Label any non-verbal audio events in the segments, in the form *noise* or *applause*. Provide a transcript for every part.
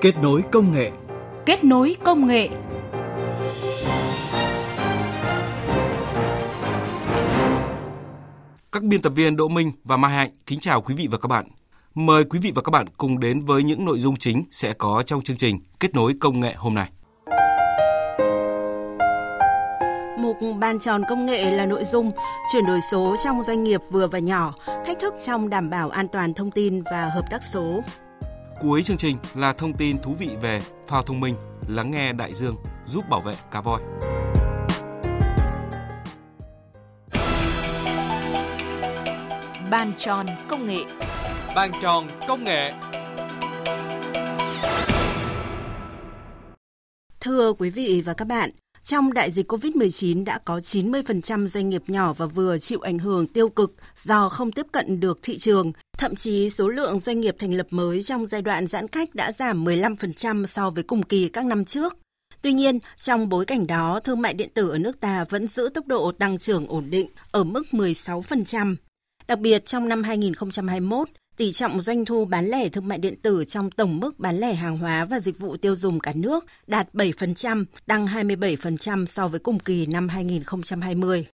Kết nối công nghệ. Kết nối công nghệ. Các biên tập viên Đỗ Minh và Mai Hạnh kính chào quý vị và các bạn. Mời quý vị và các bạn cùng đến với những nội dung chính sẽ có trong chương trình Kết nối công nghệ hôm nay. Mục bàn tròn công nghệ là nội dung chuyển đổi số trong doanh nghiệp vừa và nhỏ, thách thức trong đảm bảo an toàn thông tin và hợp tác số. Cuối chương trình là thông tin thú vị về phao thông minh, lắng nghe đại dương giúp bảo vệ cá voi. Bàn tròn công nghệ. Bàn tròn công nghệ. Thưa quý vị và các bạn, trong đại dịch COVID-19 đã có 90% doanh nghiệp nhỏ và vừa chịu ảnh hưởng tiêu cực do không tiếp cận được thị trường. Thậm chí số lượng doanh nghiệp thành lập mới trong giai đoạn giãn cách đã giảm 15% so với cùng kỳ các năm trước. Tuy nhiên, trong bối cảnh đó, thương mại điện tử ở nước ta vẫn giữ tốc độ tăng trưởng ổn định ở mức 16%. Đặc biệt trong năm 2021, tỷ trọng doanh thu bán lẻ thương mại điện tử trong tổng mức bán lẻ hàng hóa và dịch vụ tiêu dùng cả nước đạt 7%, tăng 27% so với cùng kỳ năm 2020.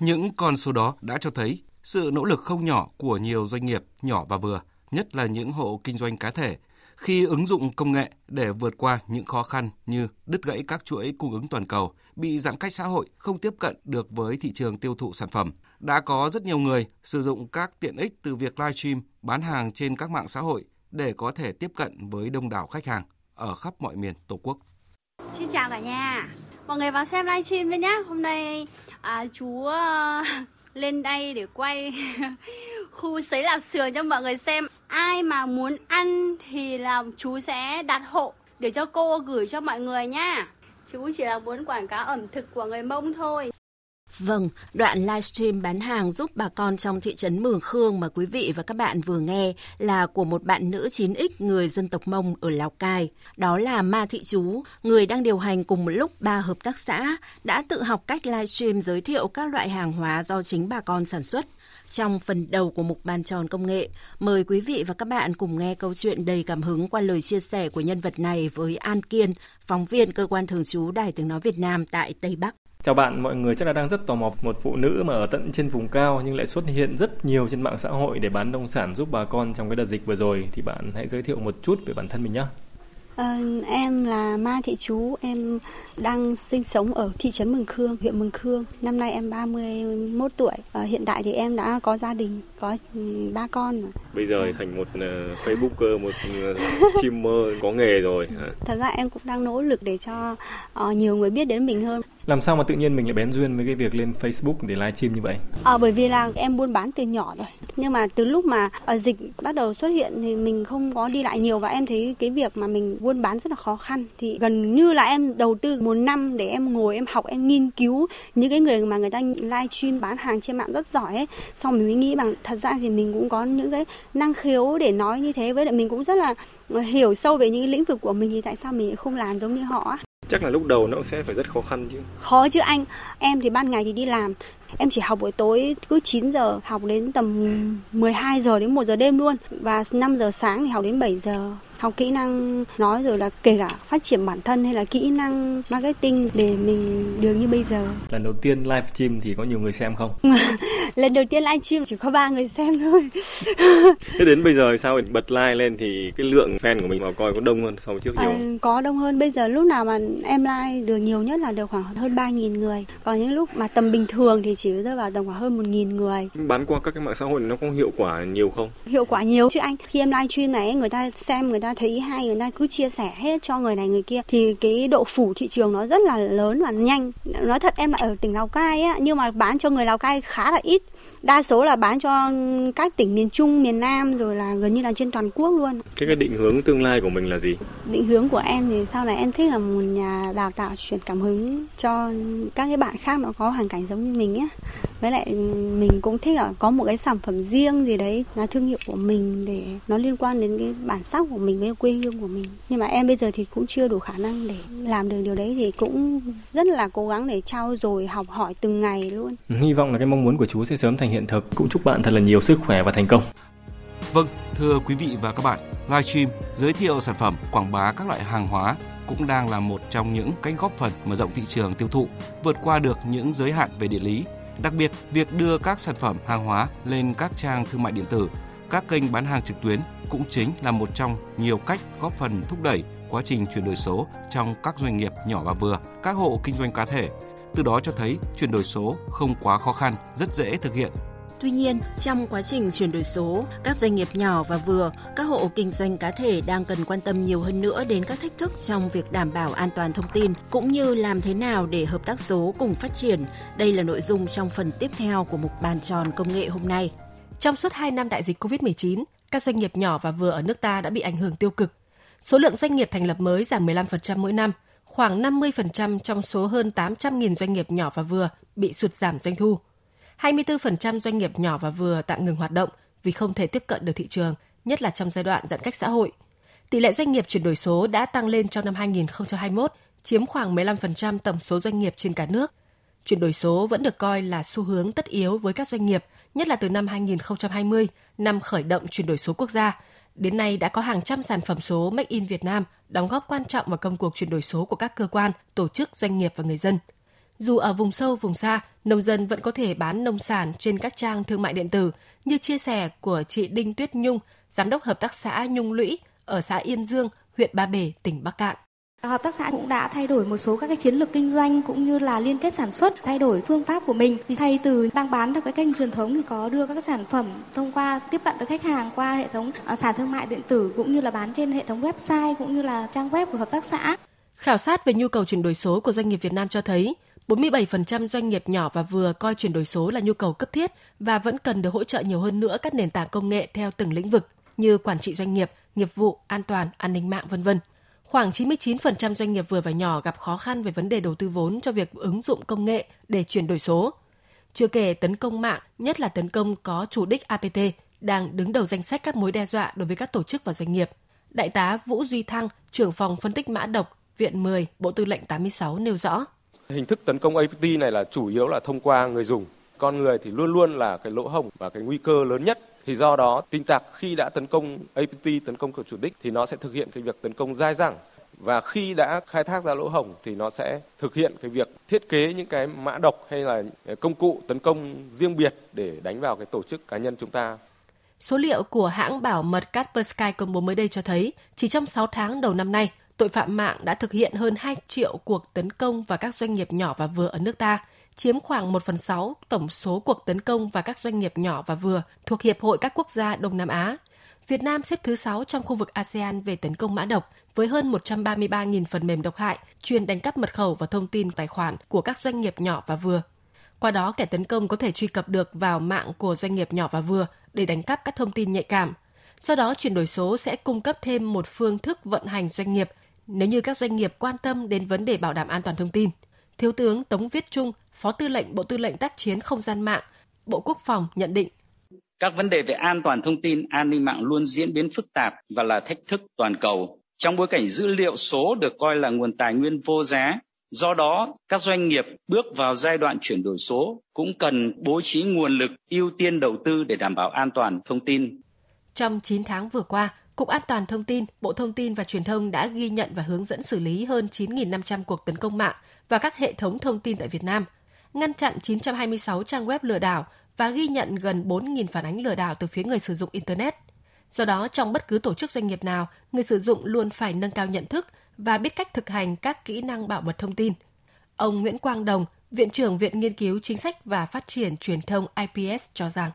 Những con số đó đã cho thấy sự nỗ lực không nhỏ của nhiều doanh nghiệp nhỏ và vừa, nhất là những hộ kinh doanh cá thể, khi ứng dụng công nghệ để vượt qua những khó khăn như đứt gãy các chuỗi cung ứng toàn cầu, bị giãn cách xã hội, không tiếp cận được với thị trường tiêu thụ sản phẩm. Đã có rất nhiều người sử dụng các tiện ích từ việc livestream, bán hàng trên các mạng xã hội để có thể tiếp cận với đông đảo khách hàng ở khắp mọi miền Tổ quốc. Xin chào cả nhà. Mọi người vào xem livestream với nhé. Hôm nay à, chú ờ, *laughs* lên đây để quay *laughs* khu sấy lạp sườn cho mọi người xem. Ai mà muốn ăn thì là chú sẽ đặt hộ để cho cô gửi cho mọi người nhá. Chú chỉ là muốn quảng cáo ẩm thực của người Mông thôi. Vâng, đoạn livestream bán hàng giúp bà con trong thị trấn Mường Khương mà quý vị và các bạn vừa nghe là của một bạn nữ 9X người dân tộc Mông ở Lào Cai. Đó là Ma Thị Chú, người đang điều hành cùng một lúc ba hợp tác xã, đã tự học cách livestream giới thiệu các loại hàng hóa do chính bà con sản xuất. Trong phần đầu của mục bàn tròn công nghệ, mời quý vị và các bạn cùng nghe câu chuyện đầy cảm hứng qua lời chia sẻ của nhân vật này với An Kiên, phóng viên cơ quan thường trú Đài Tiếng Nói Việt Nam tại Tây Bắc. Chào bạn, mọi người chắc là đang rất tò mò một phụ nữ mà ở tận trên vùng cao nhưng lại xuất hiện rất nhiều trên mạng xã hội để bán nông sản giúp bà con trong cái đợt dịch vừa rồi thì bạn hãy giới thiệu một chút về bản thân mình nhé. À, em là Ma Thị Chú, em đang sinh sống ở thị trấn Mường Khương, huyện Mường Khương. Năm nay em 31 tuổi. À, hiện tại thì em đã có gia đình, có ừ, ba con. Rồi. Bây giờ thành một uh, Facebooker, một uh, streamer có nghề rồi. Thật ra em cũng đang nỗ lực để cho uh, nhiều người biết đến mình hơn. Làm sao mà tự nhiên mình lại bén duyên với cái việc lên Facebook để livestream như vậy? À, bởi vì là em buôn bán từ nhỏ rồi. Nhưng mà từ lúc mà ờ, dịch bắt đầu xuất hiện thì mình không có đi lại nhiều và em thấy cái việc mà mình buôn bán rất là khó khăn. Thì gần như là em đầu tư một năm để em ngồi em học em nghiên cứu những cái người mà người ta livestream bán hàng trên mạng rất giỏi ấy. Xong mình mới nghĩ bằng thật ra thì mình cũng có những cái năng khiếu để nói như thế với lại mình cũng rất là ờ, hiểu sâu về những lĩnh vực của mình thì tại sao mình không làm giống như họ Chắc là lúc đầu nó cũng sẽ phải rất khó khăn chứ. Khó chứ anh. Em thì ban ngày thì đi làm. Em chỉ học buổi tối cứ 9 giờ, học đến tầm 12 giờ đến 1 giờ đêm luôn. Và 5 giờ sáng thì học đến 7 giờ. Học kỹ năng nói rồi là kể cả phát triển bản thân hay là kỹ năng marketing để mình được như bây giờ. Lần đầu tiên livestream thì có nhiều người xem không? *laughs* Lần đầu tiên livestream chỉ có 3 người xem thôi. *laughs* Thế đến bây giờ sao bật live lên thì cái lượng fan của mình vào coi có đông hơn so với trước nhiều? À, có đông hơn. Bây giờ lúc nào mà em live được nhiều nhất là được khoảng hơn 3.000 người. Còn những lúc mà tầm bình thường thì chỉ rơi vào tầm khoảng hơn 1.000 người. Bán qua các cái mạng xã hội nó có hiệu quả nhiều không? Hiệu quả nhiều chứ anh. Khi em livestream này người ta xem người ta thấy hay người ta cứ chia sẻ hết cho người này người kia thì cái độ phủ thị trường nó rất là lớn và nhanh. Nói thật em là ở tỉnh Lào Cai á nhưng mà bán cho người Lào Cai khá là ít đa số là bán cho các tỉnh miền Trung, miền Nam rồi là gần như là trên toàn quốc luôn. Cái, cái định hướng tương lai của mình là gì? Định hướng của em thì sau này em thích là một nhà đào tạo truyền cảm hứng cho các cái bạn khác nó có hoàn cảnh giống như mình á. Với lại mình cũng thích là có một cái sản phẩm riêng gì đấy là thương hiệu của mình để nó liên quan đến cái bản sắc của mình với quê hương của mình. Nhưng mà em bây giờ thì cũng chưa đủ khả năng để làm được điều đấy thì cũng rất là cố gắng để trao dồi học hỏi từng ngày luôn. Hy vọng là cái mong muốn của chú sẽ sớm thành hiện thực. Cũng chúc bạn thật là nhiều sức khỏe và thành công. Vâng, thưa quý vị và các bạn, livestream giới thiệu sản phẩm, quảng bá các loại hàng hóa cũng đang là một trong những cách góp phần mở rộng thị trường tiêu thụ, vượt qua được những giới hạn về địa lý. Đặc biệt, việc đưa các sản phẩm hàng hóa lên các trang thương mại điện tử, các kênh bán hàng trực tuyến cũng chính là một trong nhiều cách góp phần thúc đẩy quá trình chuyển đổi số trong các doanh nghiệp nhỏ và vừa, các hộ kinh doanh cá thể. Từ đó cho thấy chuyển đổi số không quá khó khăn, rất dễ thực hiện Tuy nhiên, trong quá trình chuyển đổi số, các doanh nghiệp nhỏ và vừa, các hộ kinh doanh cá thể đang cần quan tâm nhiều hơn nữa đến các thách thức trong việc đảm bảo an toàn thông tin cũng như làm thế nào để hợp tác số cùng phát triển. Đây là nội dung trong phần tiếp theo của mục bàn tròn công nghệ hôm nay. Trong suốt 2 năm đại dịch COVID-19, các doanh nghiệp nhỏ và vừa ở nước ta đã bị ảnh hưởng tiêu cực. Số lượng doanh nghiệp thành lập mới giảm 15% mỗi năm, khoảng 50% trong số hơn 800.000 doanh nghiệp nhỏ và vừa bị sụt giảm doanh thu. 24% doanh nghiệp nhỏ và vừa tạm ngừng hoạt động vì không thể tiếp cận được thị trường, nhất là trong giai đoạn giãn cách xã hội. Tỷ lệ doanh nghiệp chuyển đổi số đã tăng lên trong năm 2021, chiếm khoảng 15% tổng số doanh nghiệp trên cả nước. Chuyển đổi số vẫn được coi là xu hướng tất yếu với các doanh nghiệp, nhất là từ năm 2020, năm khởi động chuyển đổi số quốc gia. Đến nay đã có hàng trăm sản phẩm số Make in Việt Nam đóng góp quan trọng vào công cuộc chuyển đổi số của các cơ quan, tổ chức, doanh nghiệp và người dân – dù ở vùng sâu, vùng xa, nông dân vẫn có thể bán nông sản trên các trang thương mại điện tử, như chia sẻ của chị Đinh Tuyết Nhung, giám đốc hợp tác xã Nhung Lũy ở xã Yên Dương, huyện Ba Bể, tỉnh Bắc Cạn. Hợp tác xã cũng đã thay đổi một số các cái chiến lược kinh doanh cũng như là liên kết sản xuất, thay đổi phương pháp của mình. Thì thay từ đang bán được cái kênh truyền thống thì có đưa các sản phẩm thông qua tiếp cận được khách hàng qua hệ thống à, sàn thương mại điện tử cũng như là bán trên hệ thống website cũng như là trang web của hợp tác xã. Khảo sát về nhu cầu chuyển đổi số của doanh nghiệp Việt Nam cho thấy 47% doanh nghiệp nhỏ và vừa coi chuyển đổi số là nhu cầu cấp thiết và vẫn cần được hỗ trợ nhiều hơn nữa các nền tảng công nghệ theo từng lĩnh vực như quản trị doanh nghiệp, nghiệp vụ, an toàn, an ninh mạng vân vân. Khoảng 99% doanh nghiệp vừa và nhỏ gặp khó khăn về vấn đề đầu tư vốn cho việc ứng dụng công nghệ để chuyển đổi số. Chưa kể tấn công mạng, nhất là tấn công có chủ đích APT, đang đứng đầu danh sách các mối đe dọa đối với các tổ chức và doanh nghiệp. Đại tá Vũ Duy Thăng, trưởng phòng phân tích mã độc, Viện 10, Bộ Tư lệnh 86 nêu rõ. Hình thức tấn công APT này là chủ yếu là thông qua người dùng. Con người thì luôn luôn là cái lỗ hổng và cái nguy cơ lớn nhất. Thì do đó, tin tặc khi đã tấn công APT, tấn công cửa chủ đích thì nó sẽ thực hiện cái việc tấn công dai dẳng và khi đã khai thác ra lỗ hổng thì nó sẽ thực hiện cái việc thiết kế những cái mã độc hay là công cụ tấn công riêng biệt để đánh vào cái tổ chức cá nhân chúng ta. Số liệu của hãng bảo mật Kaspersky công bố mới đây cho thấy, chỉ trong 6 tháng đầu năm nay, tội phạm mạng đã thực hiện hơn 2 triệu cuộc tấn công vào các doanh nghiệp nhỏ và vừa ở nước ta, chiếm khoảng 1 phần 6 tổng số cuộc tấn công vào các doanh nghiệp nhỏ và vừa thuộc Hiệp hội các quốc gia Đông Nam Á. Việt Nam xếp thứ 6 trong khu vực ASEAN về tấn công mã độc với hơn 133.000 phần mềm độc hại chuyên đánh cắp mật khẩu và thông tin tài khoản của các doanh nghiệp nhỏ và vừa. Qua đó, kẻ tấn công có thể truy cập được vào mạng của doanh nghiệp nhỏ và vừa để đánh cắp các thông tin nhạy cảm. Do đó, chuyển đổi số sẽ cung cấp thêm một phương thức vận hành doanh nghiệp nếu như các doanh nghiệp quan tâm đến vấn đề bảo đảm an toàn thông tin. Thiếu tướng Tống Viết Trung, Phó Tư lệnh Bộ Tư lệnh Tác chiến Không gian mạng, Bộ Quốc phòng nhận định. Các vấn đề về an toàn thông tin, an ninh mạng luôn diễn biến phức tạp và là thách thức toàn cầu. Trong bối cảnh dữ liệu số được coi là nguồn tài nguyên vô giá, do đó các doanh nghiệp bước vào giai đoạn chuyển đổi số cũng cần bố trí nguồn lực ưu tiên đầu tư để đảm bảo an toàn thông tin. Trong 9 tháng vừa qua, Cục An toàn Thông tin, Bộ Thông tin và Truyền thông đã ghi nhận và hướng dẫn xử lý hơn 9.500 cuộc tấn công mạng và các hệ thống thông tin tại Việt Nam, ngăn chặn 926 trang web lừa đảo và ghi nhận gần 4.000 phản ánh lừa đảo từ phía người sử dụng Internet. Do đó, trong bất cứ tổ chức doanh nghiệp nào, người sử dụng luôn phải nâng cao nhận thức và biết cách thực hành các kỹ năng bảo mật thông tin. Ông Nguyễn Quang Đồng, Viện trưởng Viện Nghiên cứu Chính sách và Phát triển Truyền thông IPS cho rằng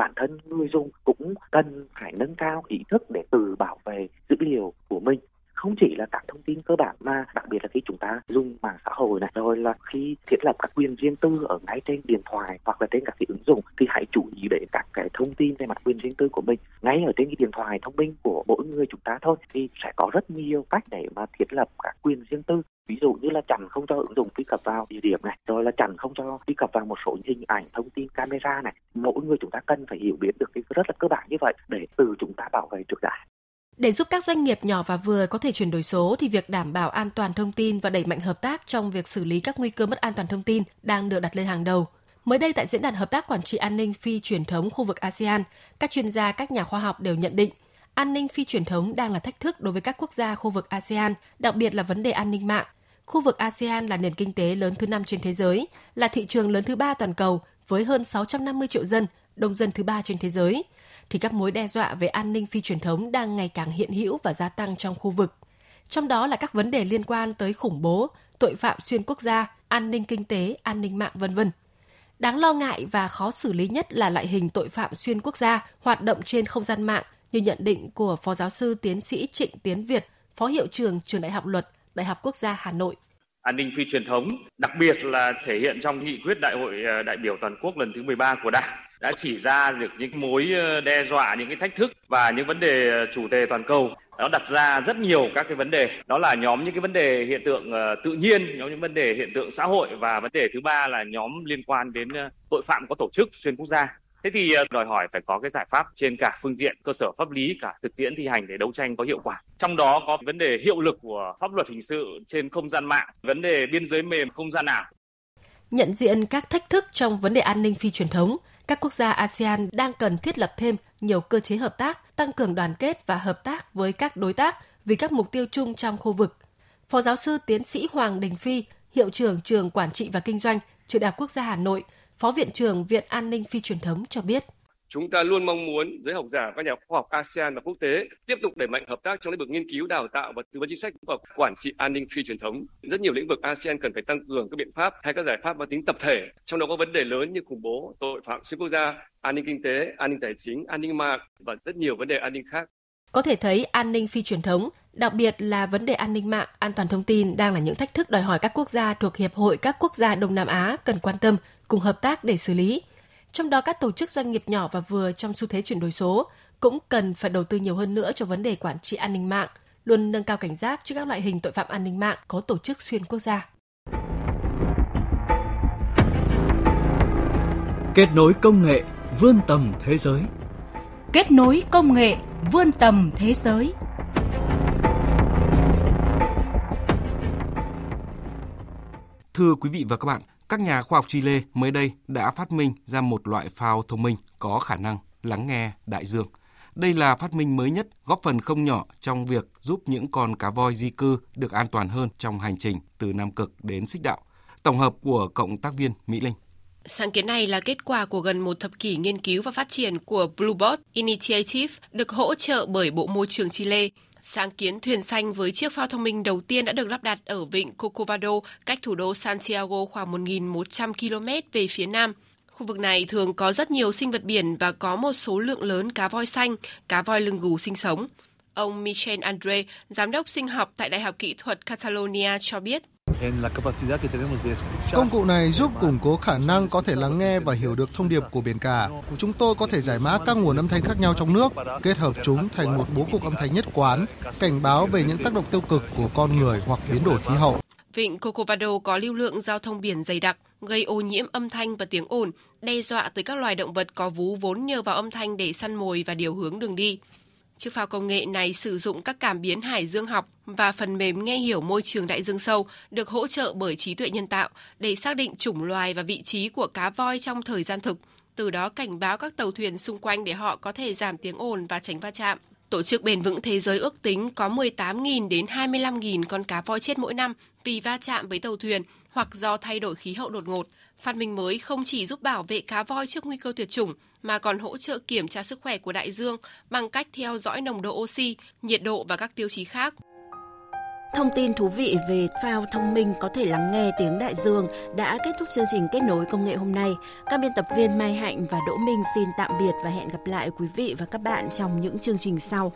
bản thân người dùng cũng cần phải nâng cao ý thức để tự bảo vệ dữ liệu của mình. Không chỉ là các thông tin cơ bản mà đặc biệt là khi chúng ta dùng mạng xã hội này. Rồi là khi thiết lập các quyền riêng tư ở ngay trên điện thoại hoặc là trên các cái ứng dụng thì hãy chú ý để các cái thông tin về mặt quyền riêng tư của mình. Ngay ở trên cái điện thoại thông minh của mỗi người chúng ta thôi thì sẽ có rất nhiều cách để mà thiết lập các quyền riêng tư ví dụ như là chặn không cho ứng dụng truy cập vào địa điểm này rồi là chặn không cho truy cập vào một số hình ảnh thông tin camera này mỗi người chúng ta cần phải hiểu biết được cái rất là cơ bản như vậy để từ chúng ta bảo vệ được đã để giúp các doanh nghiệp nhỏ và vừa có thể chuyển đổi số thì việc đảm bảo an toàn thông tin và đẩy mạnh hợp tác trong việc xử lý các nguy cơ mất an toàn thông tin đang được đặt lên hàng đầu. Mới đây tại diễn đàn hợp tác quản trị an ninh phi truyền thống khu vực ASEAN, các chuyên gia, các nhà khoa học đều nhận định an ninh phi truyền thống đang là thách thức đối với các quốc gia khu vực ASEAN, đặc biệt là vấn đề an ninh mạng. Khu vực ASEAN là nền kinh tế lớn thứ năm trên thế giới, là thị trường lớn thứ ba toàn cầu với hơn 650 triệu dân, đông dân thứ ba trên thế giới, thì các mối đe dọa về an ninh phi truyền thống đang ngày càng hiện hữu và gia tăng trong khu vực. Trong đó là các vấn đề liên quan tới khủng bố, tội phạm xuyên quốc gia, an ninh kinh tế, an ninh mạng vân vân. Đáng lo ngại và khó xử lý nhất là loại hình tội phạm xuyên quốc gia hoạt động trên không gian mạng như nhận định của Phó giáo sư tiến sĩ Trịnh Tiến Việt, Phó hiệu trưởng Trường Đại học Luật, Đại học Quốc gia Hà Nội an ninh phi truyền thống, đặc biệt là thể hiện trong nghị quyết đại hội ờ, đại biểu toàn quốc lần thứ 13 của Đảng đã chỉ ra được những mối ờ, đe dọa, những cái thách thức và những vấn đề ờ, chủ đề toàn cầu. Nó đặt ra rất nhiều các cái vấn đề. Đó là nhóm những cái vấn đề hiện tượng tự nhiên, nhóm những vấn đề hiện tượng xã hội và vấn đề thứ ba là nhóm liên quan đến tội phạm có tổ chức xuyên quốc gia. Thế thì ờ, đòi hỏi phải có cái giải pháp trên cả phương diện cơ sở pháp lý cả thực tiễn thi hành để đấu tranh có hiệu quả. Trong đó có vấn đề hiệu lực của pháp luật hình sự trên không gian mạng, vấn đề biên giới mềm không gian ảo. Nhận diện các thách thức trong vấn đề an ninh phi truyền thống, các quốc gia ASEAN đang cần thiết lập thêm nhiều cơ chế hợp tác, tăng cường đoàn kết và hợp tác với các đối tác vì các mục tiêu chung trong khu vực. Phó giáo sư tiến sĩ Hoàng Đình Phi, hiệu trưởng trường quản trị và kinh doanh, trường Đại học Quốc gia Hà Nội Phó Viện trưởng Viện An ninh Phi truyền thống cho biết. Chúng ta luôn mong muốn giới học giả, các nhà khoa học ASEAN và quốc tế tiếp tục đẩy mạnh hợp tác trong lĩnh vực nghiên cứu, đào tạo và tư vấn chính sách và quản trị an ninh phi truyền thống. Rất nhiều lĩnh vực ASEAN cần phải tăng cường các biện pháp hay các giải pháp mang tính tập thể, trong đó có vấn đề lớn như khủng bố, tội phạm xuyên quốc gia, an ninh kinh tế, an ninh tài chính, an ninh mạng và rất nhiều vấn đề an ninh khác. Có thể thấy an ninh phi truyền thống, đặc biệt là vấn đề an ninh mạng, an toàn thông tin đang là những thách thức đòi hỏi các quốc gia thuộc Hiệp hội các quốc gia Đông Nam Á cần quan tâm cùng hợp tác để xử lý. Trong đó các tổ chức doanh nghiệp nhỏ và vừa trong xu thế chuyển đổi số cũng cần phải đầu tư nhiều hơn nữa cho vấn đề quản trị an ninh mạng, luôn nâng cao cảnh giác trước các loại hình tội phạm an ninh mạng có tổ chức xuyên quốc gia. Kết nối công nghệ vươn tầm thế giới. Kết nối công nghệ vươn tầm thế giới. Thưa quý vị và các bạn, các nhà khoa học Chile mới đây đã phát minh ra một loại phao thông minh có khả năng lắng nghe đại dương. Đây là phát minh mới nhất góp phần không nhỏ trong việc giúp những con cá voi di cư được an toàn hơn trong hành trình từ Nam Cực đến Xích Đạo. Tổng hợp của cộng tác viên Mỹ Linh. Sáng kiến này là kết quả của gần một thập kỷ nghiên cứu và phát triển của Bluebot Initiative, được hỗ trợ bởi Bộ Môi trường Chile. Sáng kiến thuyền xanh với chiếc phao thông minh đầu tiên đã được lắp đặt ở vịnh Cocovado, cách thủ đô Santiago khoảng 1.100 km về phía nam. Khu vực này thường có rất nhiều sinh vật biển và có một số lượng lớn cá voi xanh, cá voi lưng gù sinh sống. Ông Michel Andre, giám đốc sinh học tại Đại học Kỹ thuật Catalonia cho biết. Công cụ này giúp củng cố khả năng có thể lắng nghe và hiểu được thông điệp của biển cả. Chúng tôi có thể giải mã các nguồn âm thanh khác nhau trong nước, kết hợp chúng thành một bố cục âm thanh nhất quán, cảnh báo về những tác động tiêu cực của con người hoặc biến đổi khí hậu. Vịnh Cocovado có lưu lượng giao thông biển dày đặc, gây ô nhiễm âm thanh và tiếng ồn, đe dọa tới các loài động vật có vú vốn nhờ vào âm thanh để săn mồi và điều hướng đường đi. Chiếc phao công nghệ này sử dụng các cảm biến hải dương học và phần mềm nghe hiểu môi trường đại dương sâu được hỗ trợ bởi trí tuệ nhân tạo để xác định chủng loài và vị trí của cá voi trong thời gian thực, từ đó cảnh báo các tàu thuyền xung quanh để họ có thể giảm tiếng ồn và tránh va chạm. Tổ chức Bền vững Thế giới ước tính có 18.000 đến 25.000 con cá voi chết mỗi năm vì va chạm với tàu thuyền hoặc do thay đổi khí hậu đột ngột. Phát minh mới không chỉ giúp bảo vệ cá voi trước nguy cơ tuyệt chủng, mà còn hỗ trợ kiểm tra sức khỏe của đại dương bằng cách theo dõi nồng độ oxy, nhiệt độ và các tiêu chí khác. Thông tin thú vị về phao thông minh có thể lắng nghe tiếng đại dương đã kết thúc chương trình kết nối công nghệ hôm nay. Các biên tập viên Mai Hạnh và Đỗ Minh xin tạm biệt và hẹn gặp lại quý vị và các bạn trong những chương trình sau.